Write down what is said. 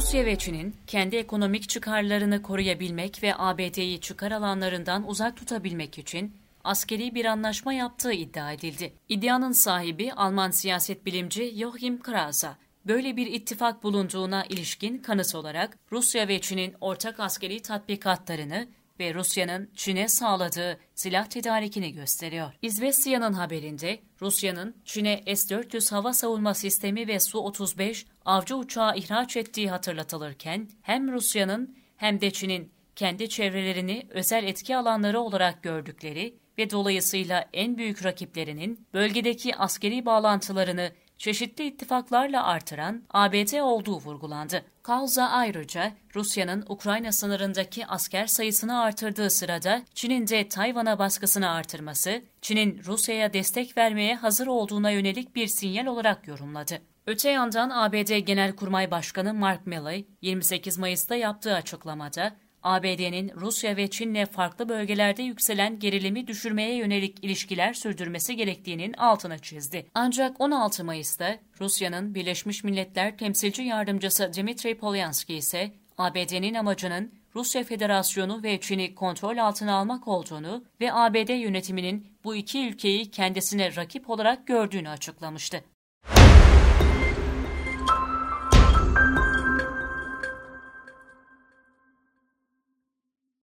Rusya ve Çin'in kendi ekonomik çıkarlarını koruyabilmek ve ABD'yi çıkar alanlarından uzak tutabilmek için askeri bir anlaşma yaptığı iddia edildi. İddianın sahibi Alman siyaset bilimci Joachim Krasa, böyle bir ittifak bulunduğuna ilişkin kanıt olarak Rusya ve Çin'in ortak askeri tatbikatlarını ve Rusya'nın Çin'e sağladığı silah tedarikini gösteriyor. İzvestiya'nın haberinde Rusya'nın Çin'e S-400 hava savunma sistemi ve Su-35 avcı uçağı ihraç ettiği hatırlatılırken hem Rusya'nın hem de Çin'in kendi çevrelerini özel etki alanları olarak gördükleri ve dolayısıyla en büyük rakiplerinin bölgedeki askeri bağlantılarını çeşitli ittifaklarla artıran ABD olduğu vurgulandı. Kalza ayrıca Rusya'nın Ukrayna sınırındaki asker sayısını artırdığı sırada Çin'in de Tayvan'a baskısını artırması, Çin'in Rusya'ya destek vermeye hazır olduğuna yönelik bir sinyal olarak yorumladı. Öte yandan ABD Genelkurmay Başkanı Mark Milley 28 Mayıs'ta yaptığı açıklamada ABD'nin Rusya ve Çin'le farklı bölgelerde yükselen gerilimi düşürmeye yönelik ilişkiler sürdürmesi gerektiğinin altını çizdi. Ancak 16 Mayıs'ta Rusya'nın Birleşmiş Milletler Temsilci Yardımcısı Dmitry Polyanski ise ABD'nin amacının Rusya Federasyonu ve Çin'i kontrol altına almak olduğunu ve ABD yönetiminin bu iki ülkeyi kendisine rakip olarak gördüğünü açıklamıştı.